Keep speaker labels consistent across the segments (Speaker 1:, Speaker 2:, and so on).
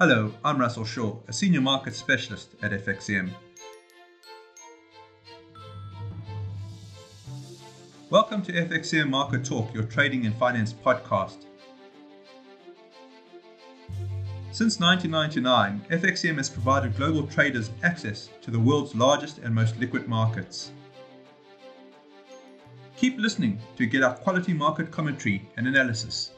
Speaker 1: Hello, I'm Russell Shaw, a senior market specialist at FXCM. Welcome to FXCM Market Talk, your trading and finance podcast. Since 1999, FXCM has provided global traders access to the world's largest and most liquid markets. Keep listening to get our quality market commentary and analysis.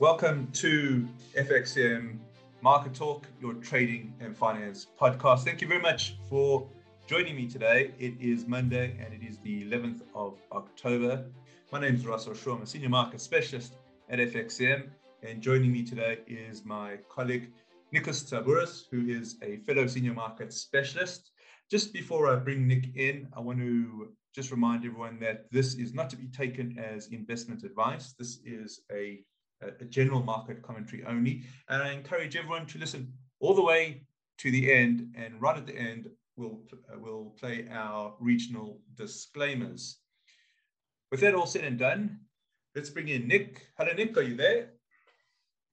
Speaker 1: Welcome to FXCM Market Talk, your trading and finance podcast. Thank you very much for joining me today. It is Monday and it is the 11th of October. My name is Russell Shaw. I'm a senior market specialist at FXCM. And joining me today is my colleague Nikos Tzabouras, who is a fellow senior market specialist. Just before I bring Nick in, I want to just remind everyone that this is not to be taken as investment advice. This is a a general market commentary only. And I encourage everyone to listen all the way to the end. And right at the end, we'll, uh, we'll play our regional disclaimers. With that all said and done, let's bring in Nick. Hello, Nick. Are you there?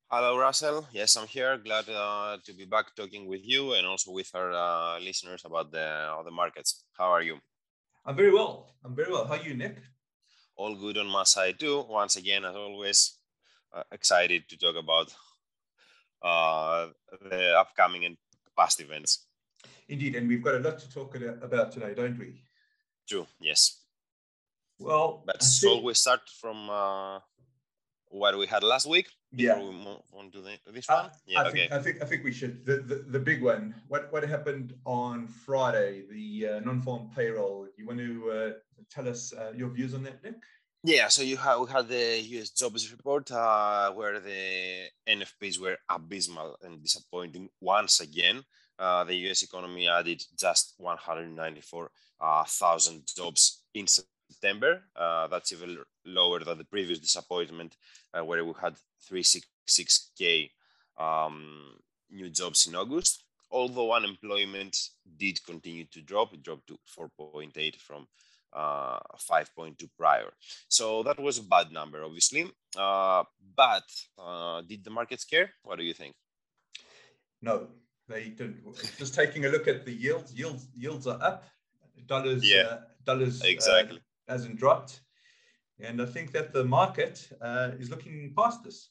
Speaker 2: Hello, Russell. Yes, I'm here. Glad uh, to be back talking with you and also with our uh, listeners about the uh, the markets. How are you?
Speaker 1: I'm very well. I'm very well. How are you, Nick?
Speaker 2: All good on my side too. Once again, as always, uh, excited to talk about uh, the upcoming and past events.
Speaker 1: Indeed, and we've got a lot to talk about today, don't we?
Speaker 2: True. Yes.
Speaker 1: Well,
Speaker 2: we start from uh, what we had last week.
Speaker 1: Yeah.
Speaker 2: We move on to the, this one.
Speaker 1: yeah. I okay. Think, I think I think we should. The, the the big one. What what happened on Friday? The uh, non-farm payroll. You want to uh, tell us uh, your views on that, Nick?
Speaker 2: Yeah, so you have we had the U.S. jobs report uh, where the NFPs were abysmal and disappointing once again. Uh, the U.S. economy added just 194,000 uh, jobs in September. Uh, that's even lower than the previous disappointment, uh, where we had 366k um, new jobs in August. Although unemployment did continue to drop, it dropped to 4.8 from uh, 5.2 prior. So that was a bad number, obviously. Uh, but uh, did the markets care? What do you think?
Speaker 1: No, they didn't. Just taking a look at the yields, yields, yields are up. Dollars,
Speaker 2: yeah,
Speaker 1: uh, dollars uh,
Speaker 2: exactly
Speaker 1: hasn't dropped, and I think that the market uh, is looking past this.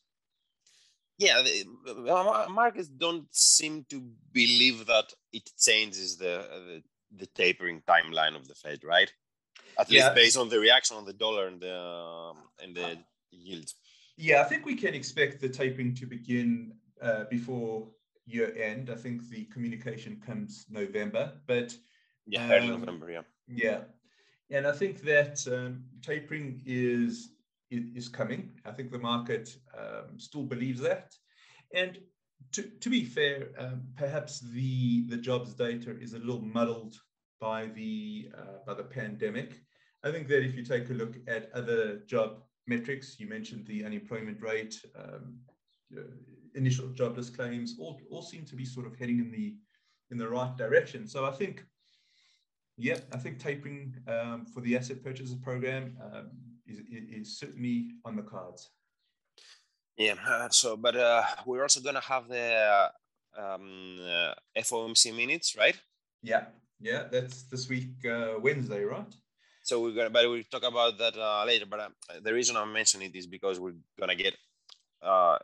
Speaker 2: Yeah, the markets don't seem to believe that it changes the, the the tapering timeline of the Fed, right? At yeah. least based on the reaction on the dollar and the um, and the yields.
Speaker 1: Yeah, I think we can expect the tapering to begin uh, before year end. I think the communication comes November, but
Speaker 2: yeah, early um, November. Yeah,
Speaker 1: yeah, and I think that um, tapering is, is, is coming. I think the market um, still believes that, and to, to be fair, um, perhaps the the jobs data is a little muddled by the uh, by the pandemic. I think that if you take a look at other job metrics, you mentioned the unemployment rate, um, initial jobless claims, all, all seem to be sort of heading in the in the right direction. So I think, yeah, I think tapering um, for the asset purchases program um, is, is certainly on the cards.
Speaker 2: Yeah. Uh, so, but uh, we're also going to have the um, uh, FOMC minutes, right?
Speaker 1: Yeah. Yeah. That's this week, uh, Wednesday, right?
Speaker 2: So we're gonna, but we'll talk about that uh, later. But uh, the reason I'm mentioning it is because we're gonna get uh,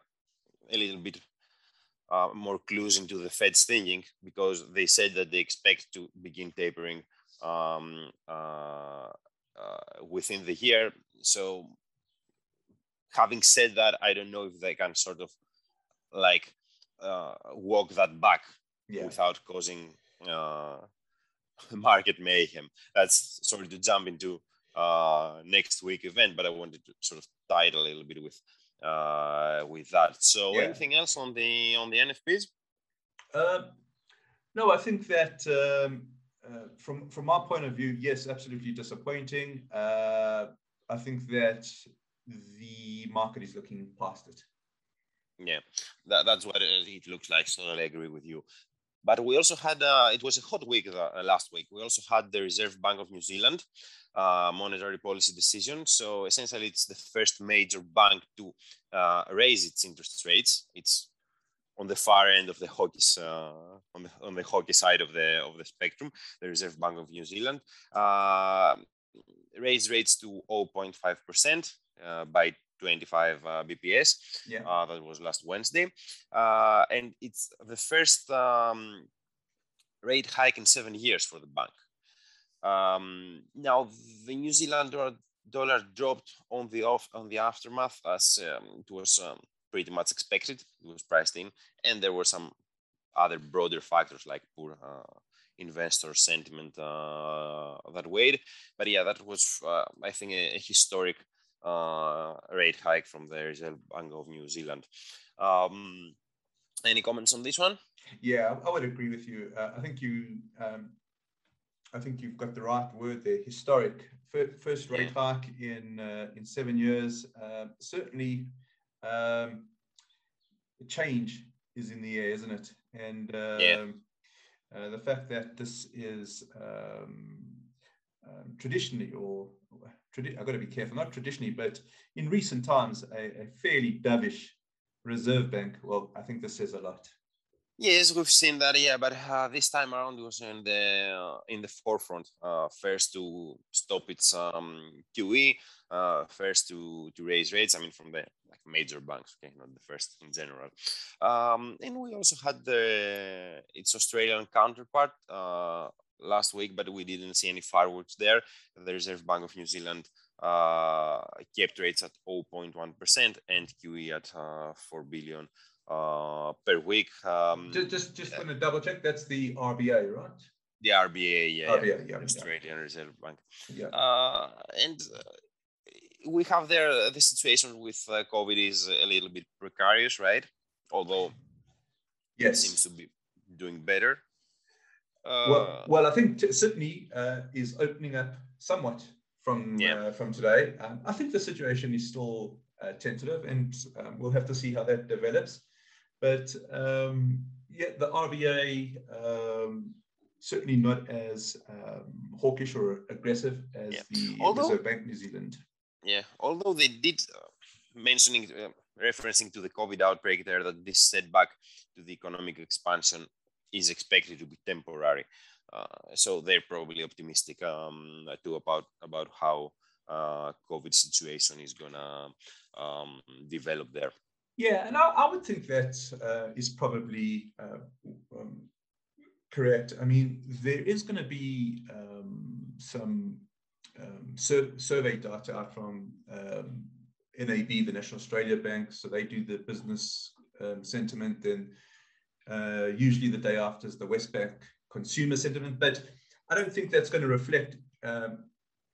Speaker 2: a little bit uh, more clues into the Fed's thinking because they said that they expect to begin tapering um, uh, uh, within the year. So, having said that, I don't know if they can sort of like walk that back yeah. without causing market mayhem. That's sort of to jump into uh, next week event, but I wanted to sort of tie it a little bit with uh, with that. So, yeah. anything else on the on the NFPs?
Speaker 1: Uh, no, I think that um, uh, from from our point of view, yes, absolutely disappointing. Uh, I think that the market is looking past it.
Speaker 2: Yeah, that, that's what it looks like. So I agree with you. But we also had, uh, it was a hot week uh, last week. We also had the Reserve Bank of New Zealand uh, monetary policy decision. So essentially, it's the first major bank to uh, raise its interest rates. It's on the far end of the hockey uh, on the on the hockey side of the of the spectrum, the Reserve Bank of New Zealand uh, raised rates to 0.5 percent uh, by 25 uh, BPS. Yeah. Uh, that was last Wednesday. Uh, and it's the first um, rate hike in seven years for the bank. Um, now, the New Zealand dollar dropped on the off on the aftermath as um, it was um, pretty much expected. It was priced in, and there were some other broader factors like poor uh, investor sentiment uh, that weighed. But yeah, that was uh, I think a, a historic uh, rate hike from the Reserve Bank of New Zealand. Um, any comments on this one?
Speaker 1: Yeah, I would agree with you. Uh, I think you, um, I think you've got the right word there. Historic first rate yeah. hike in uh, in seven years. Uh, certainly, um, change is in the air, isn't it? And yeah. Um, uh, the fact that this is um, um, traditionally or I've got to be careful, not traditionally, but in recent times, a, a fairly dovish reserve bank. Well, I think this says a lot.
Speaker 2: Yes, we've seen that. Yeah, but uh, this time around it was in the uh, in the forefront. Uh, first to stop its um, QE, uh, first to to raise rates. I mean, from the like major banks, okay, not the first in general. Um, and we also had the its Australian counterpart uh, last week, but we didn't see any fireworks there. The Reserve Bank of New Zealand uh, kept rates at 0.1% and QE at uh, 4 billion uh, per week. Um,
Speaker 1: just just, just want to double check. That's the RBA, right?
Speaker 2: The RBA, yeah,
Speaker 1: RBA, yeah,
Speaker 2: Australian yeah. Reserve Bank. Yeah, uh, and uh, we have there the situation with uh, COVID is a little bit precarious, right? Although
Speaker 1: yes,
Speaker 2: it seems to be doing better
Speaker 1: uh, well, I think Sydney uh, is opening up somewhat from yeah. uh, from today. Um, I think the situation is still uh, tentative, and um, we'll have to see how that develops. But um, yeah, the RBA um, certainly not as um, hawkish or aggressive as yeah. the although, Reserve Bank New Zealand.
Speaker 2: Yeah, although they did uh, mentioning uh, referencing to the COVID outbreak there that this setback to the economic expansion is expected to be temporary. Uh, so they're probably optimistic um, too about about how uh, COVID situation is gonna um, develop there.
Speaker 1: Yeah, and I, I would think that uh, is probably um, correct. I mean, there is going to be um, some um, sur- survey data out from um, NAB, the National Australia Bank. So they do the business sentiment and uh, usually the day after is the Westpac consumer sentiment, but I don't think that's going to reflect um,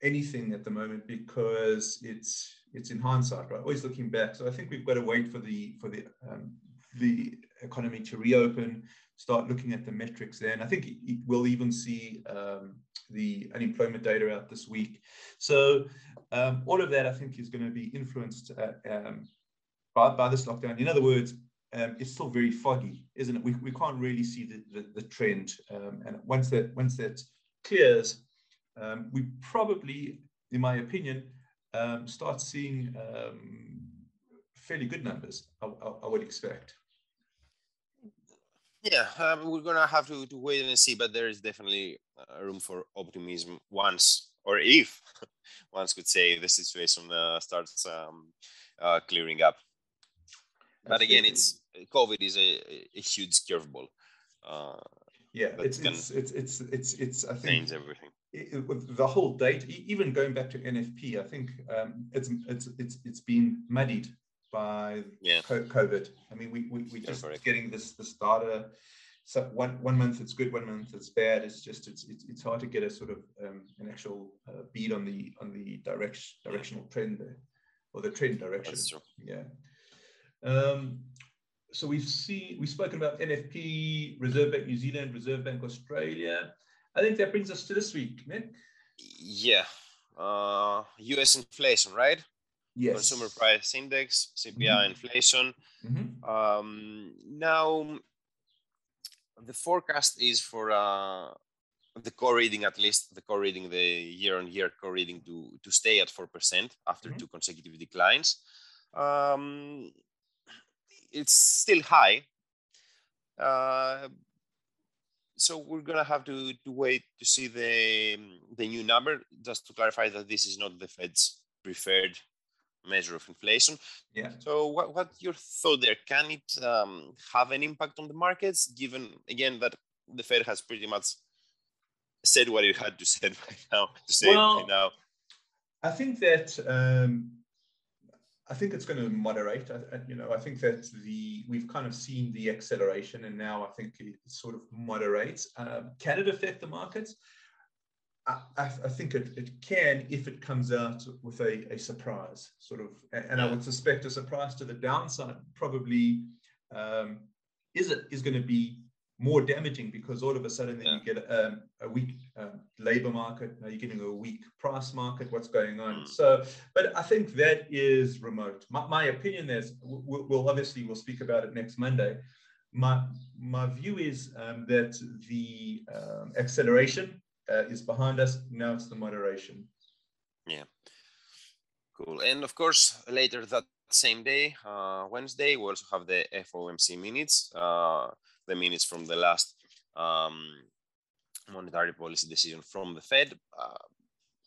Speaker 1: anything at the moment because it's it's in hindsight, right? Always looking back. So I think we've got to wait for the for the um, the economy to reopen, start looking at the metrics then. I think we'll even see um, the unemployment data out this week. So um, all of that I think is going to be influenced uh, um, by, by this lockdown. In other words, um, it's still very foggy, isn't it? We, we can't really see the, the, the trend. Um, and once that once that clears, um, we probably, in my opinion, um, start seeing um, fairly good numbers. I, I, I, would expect.
Speaker 2: Yeah, um, we're gonna have to, to wait and see, but there is definitely uh, room for optimism once or if once could say the situation uh, starts uh, clearing up but again, it's COVID is a, a huge curveball. Uh,
Speaker 1: yeah, it's it's, it's it's it's it's I think
Speaker 2: change everything.
Speaker 1: It, the whole date, even going back to NFP, I think um, it's it's it's it's been muddied by
Speaker 2: yeah.
Speaker 1: COVID. I mean, we we we just getting this this data. So one one month it's good, one month it's bad. It's just it's it's, it's hard to get a sort of um, an actual uh, beat on the on the direction directional trend there, or the trend direction. Yeah. Um, so we've seen we've spoken about NFP, Reserve Bank New Zealand, Reserve Bank Australia. I think that brings us to this week, Nick.
Speaker 2: Yeah, uh, U.S. inflation, right?
Speaker 1: Yes.
Speaker 2: Consumer price index, CPI mm-hmm. inflation. Mm-hmm. Um, now, the forecast is for uh, the core reading, at least the core reading, the year-on-year core reading to to stay at four percent after mm-hmm. two consecutive declines. Um, it's still high. Uh, so we're gonna have to, to wait to see the the new number. Just to clarify that this is not the Fed's preferred measure of inflation.
Speaker 1: Yeah.
Speaker 2: So what what your thought there? Can it um, have an impact on the markets, given again that the Fed has pretty much said what it had to say right now to say well, right now?
Speaker 1: I think that um, I think it's going to moderate. I, you know, I think that the we've kind of seen the acceleration, and now I think it sort of moderates. Um, can it affect the markets? I, I, think it, it can if it comes out with a, a surprise, sort of, and I would suspect a surprise to the downside probably um, is it is going to be more damaging because all of a sudden then yeah. you get um, a weak um, labor market. Now you're getting a weak price market. What's going on? Mm. so but i think that is remote. My, my opinion is we'll, we'll, obviously we'll speak about it next monday. My my view is um, that the um, acceleration uh, is behind us. Now it's the moderation.
Speaker 2: Yeah. Cool. And of course later that same day uh, wednesday we also have the fomc minutes. Uh, the minutes from the last um, monetary policy decision from the Fed. Uh,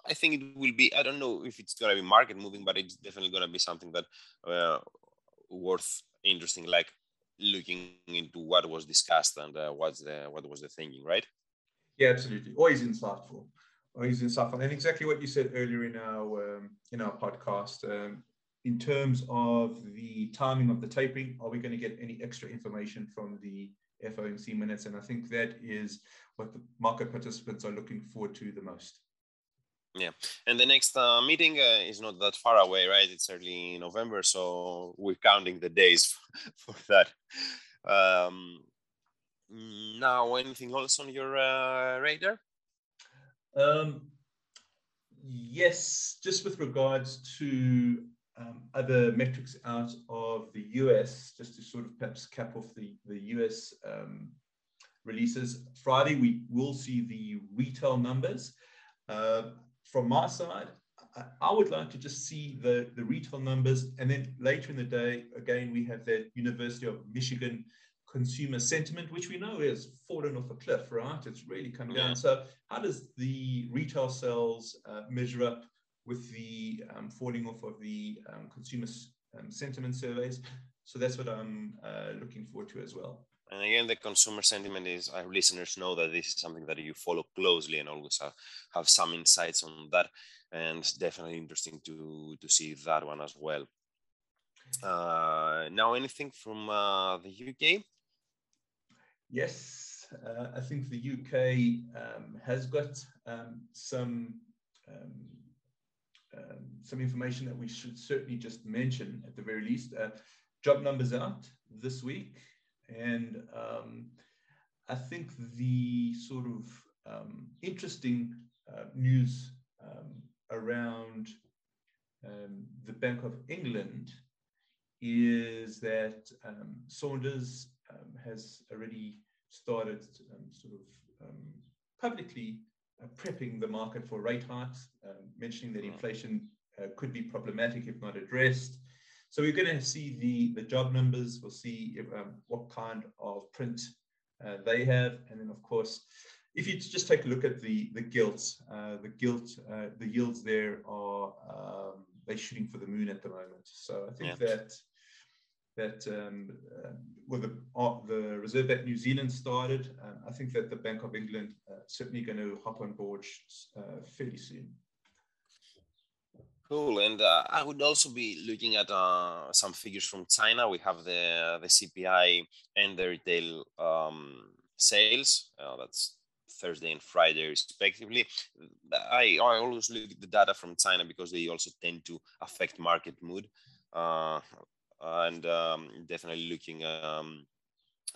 Speaker 2: I think it will be. I don't know if it's going to be market moving, but it's definitely going to be something that uh, worth interesting, like looking into what was discussed and uh, what's the what was the thinking, right?
Speaker 1: Yeah, absolutely. Always insightful. Always insightful, and exactly what you said earlier in our um, in our podcast. Um, in terms of the timing of the tapering, are we going to get any extra information from the FOMC minutes. And I think that is what the market participants are looking forward to the most.
Speaker 2: Yeah, and the next uh, meeting uh, is not that far away, right? It's early November, so we're counting the days for, that. Um, now, anything else on your uh, radar?
Speaker 1: Um, yes, just with regards to um, other metrics out of the US, just to sort of perhaps cap off the, the US um, releases. Friday, we will see the retail numbers. Uh, from my side, I, I would like to just see the, the retail numbers. And then later in the day, again, we have the University of Michigan consumer sentiment, which we know has fallen off a cliff, right? It's really come down. So, how does the retail sales uh, measure up with the um, falling off of the um, consumer um, sentiment surveys. So that's what I'm uh, looking forward to as well.
Speaker 2: And again, the consumer sentiment is our listeners know that this is something that you follow closely and always have, have some insights on that. And definitely interesting to, to see that one as well. Uh, now, anything from uh, the UK?
Speaker 1: Yes, uh, I think the UK um, has got um, some um, um, some information that we should certainly just mention at the very least. Uh, job numbers out this week, and um, I think the sort of um, interesting uh, news um, around um, the Bank of England is that um, Saunders has already started sort of publicly prepping the market for rate hikes, uh, mentioning that hmm. inflation uh, could be problematic if not addressed. So we're going to see the, the job numbers. We'll see if, um, what kind of print uh, they have. And then, of course, if you just take a look at the, the gilts, uh, the gilt, uh, the yields there are, um, they're shooting for the moon at the moment. So I think yeah. that that um, uh, well, the, uh, the Reserve Bank New Zealand started. Um, I think that the Bank of England uh, certainly going to hop on board uh, fairly soon.
Speaker 2: Cool, and uh, I would also be looking at uh, some figures from China. We have the the CPI and the retail um, sales. that's Thursday and Friday, respectively. I, I always look at the data from China because they also tend to affect market mood. Uh, and um, definitely looking um,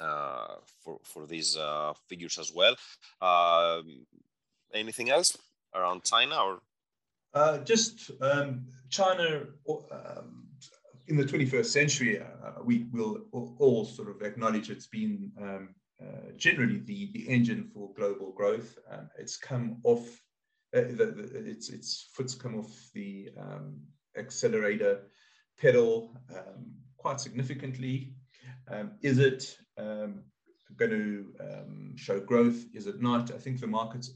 Speaker 2: uh, for for these uh, figures as well. Um, anything else around China or?
Speaker 1: Uh, just um, China um, in the 21st century, uh, we will all sort of acknowledge it's been um, uh, generally the, the engine for global growth. It's come off, uh, the, the, its, its foot's come off the accelerator pedal um, quite significantly. Um, is it um, going to um, show growth? Is it not? I think the market's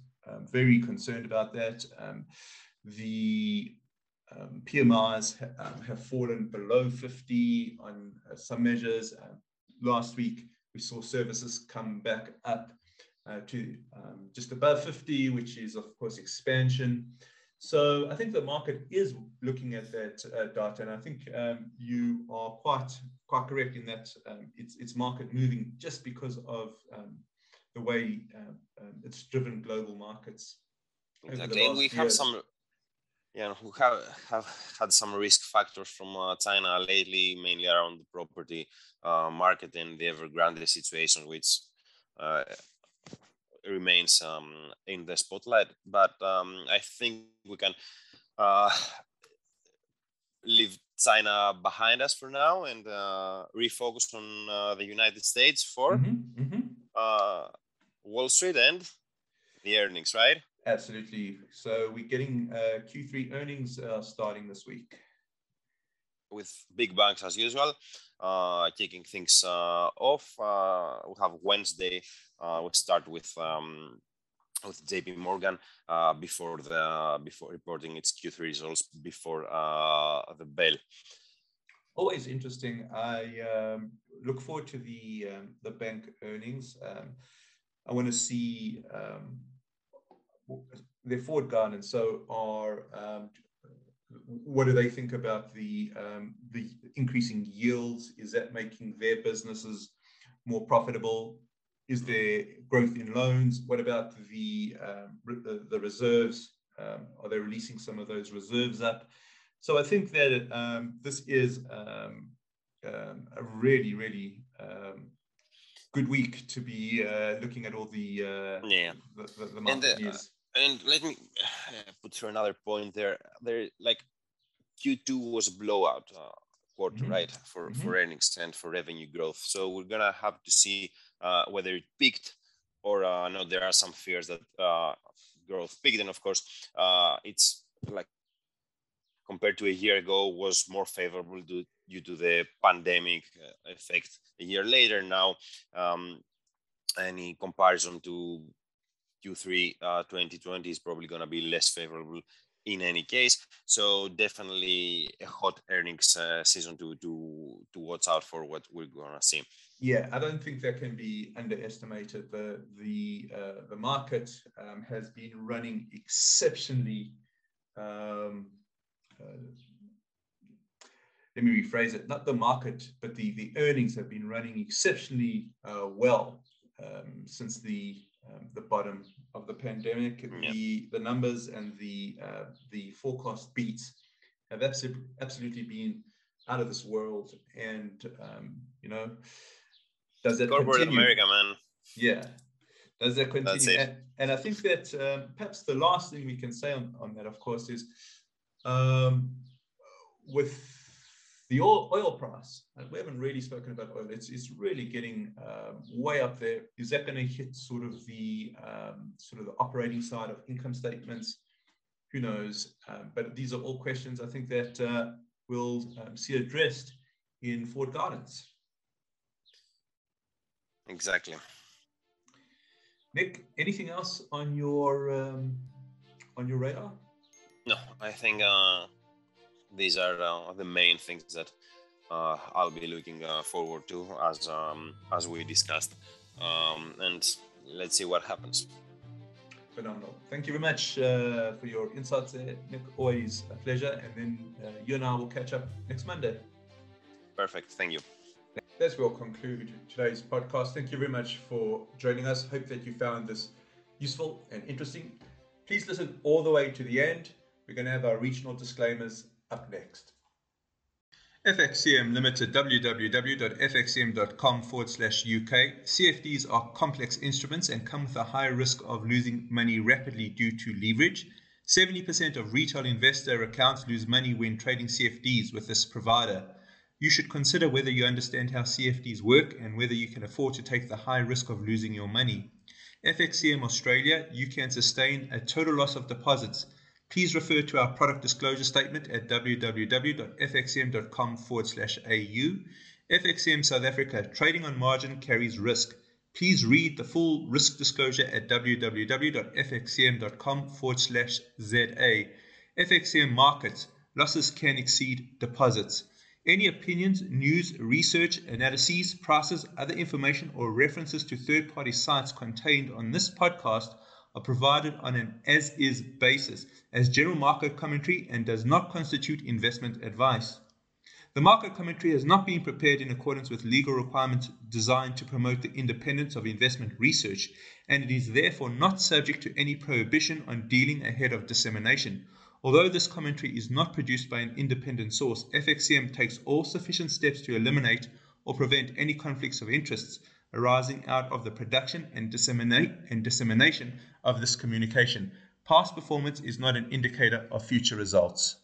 Speaker 1: very concerned about that. the PMIs ha have fallen below 50 on uh, some measures. last week, we saw services come back up uh, to um, just above 50, which is, of course, expansion. So I think the market is looking at that uh, data, and I think um, you are quite quite correct in that um, it's it's market moving just because of um, the way uh, um, it's driven global markets.
Speaker 2: Exactly, we have some. Yeah, we have, have had some risk factors from uh, China lately, mainly around the property uh, market and the Evergrande situation, which uh, remains um, in the spotlight. But um, I think we can uh, leave China behind us for now and uh, refocus on uh, the United States for mm-hmm, mm-hmm. Uh, Wall Street and the earnings, right?
Speaker 1: Absolutely. So we're getting uh, Q3 earnings uh, starting this week.
Speaker 2: With big banks as usual uh, kicking things uh, off. Uh, we have Wednesday. Uh, we start with um, with JP Morgan uh, before the before reporting its Q3 results before uh, the bell.
Speaker 1: Always interesting. I um, look forward to the um, the bank earnings. Um, I want to see um, their forward guidance. So are what do they think about the um, the increasing yields? Is that making their businesses more profitable? Is there growth in loans? What about the um, the, the, reserves? Um, are they releasing some of those reserves up? So I think that um, this is um, um, a really really good week to be uh, looking at all the uh,
Speaker 2: yeah
Speaker 1: the, the, the market
Speaker 2: and, uh, news and let me put through another point there. There, like Q2 was a blowout uh, quarter, mm-hmm. right, for mm-hmm. for earnings and for revenue growth. So we're gonna have to see uh, whether it peaked or uh, no. There are some fears that uh, growth peaked, and of course, uh, it's like compared to a year ago was more favorable due, due to the pandemic uh, effect. A year later, now um, any comparison to Q3 uh, 2020 is probably going to be less favorable in any case. So definitely a hot earnings uh, season to to to watch out for what we're going to see.
Speaker 1: Yeah, I don't think that can be underestimated. The the uh, the market um, has been running exceptionally. Um, uh, let me rephrase it. Not the market, but the the earnings have been running exceptionally uh, well um, since the um, the bottom of the pandemic. Yeah. The the numbers and the uh, the forecast beats have absolutely absolutely been out of this world. And um, you know, does that
Speaker 2: corporate
Speaker 1: continue?
Speaker 2: America, man?
Speaker 1: Yeah. Does that continue? And, and, I think that um, perhaps the last thing we can say on, on that, of course, is um, with the oil, oil price, we haven't really spoken about oil. It's, it's really getting um, way up there. Is that going to hit sort of the um, sort of the operating side of income statements? Who knows? Um, but these are all questions I think that uh, we'll um, see addressed in forward guidance.
Speaker 2: Exactly.
Speaker 1: Nick, anything else on your um, on your radar?
Speaker 2: No, I think uh, these are uh, the main things that uh, I'll be looking uh, forward to as um, as we discussed, um, and let's see what happens.
Speaker 1: Phenomenal. Thank you very much uh, for your insights there, Nick. Always a pleasure. And then uh, you and I will catch up next Monday.
Speaker 2: Perfect. Thank you.
Speaker 1: That's where we'll conclude today's podcast. Thank you very much for joining us. Hope that you found this useful and interesting. Please listen all the way to the end. We're going to have our regional disclaimers up next. FXCM Limited, www.fxcm.com forward slash UK. CFDs are complex instruments and come with a high risk of losing money rapidly due to leverage. 70% of retail investor accounts lose money when trading CFDs with this provider. You should consider whether you understand how CFDs work and whether you can afford to take the high risk of losing your money. FXCM Australia, you can sustain a total loss of deposits. Please refer to our product disclosure statement at www.fxcm.com forward slash AU. FXCM South Africa, trading on margin carries risk. Please read the full risk disclosure at www.fxcm.com forward slash ZA. FXCM markets, losses can exceed deposits. Any opinions, news, research, analyses, prices, other information, or references to third party sites contained on this podcast are provided on an as is basis as general market commentary and does not constitute investment advice. The market commentary has not been prepared in accordance with legal requirements designed to promote the independence of investment research, and it is therefore not subject to any prohibition on dealing ahead of dissemination Although this commentary is not produced by an independent source, FXCM takes all sufficient steps to eliminate or prevent any conflicts of interests arising out of the production and, and dissemination of this communication. Past performance is not an indicator of future results.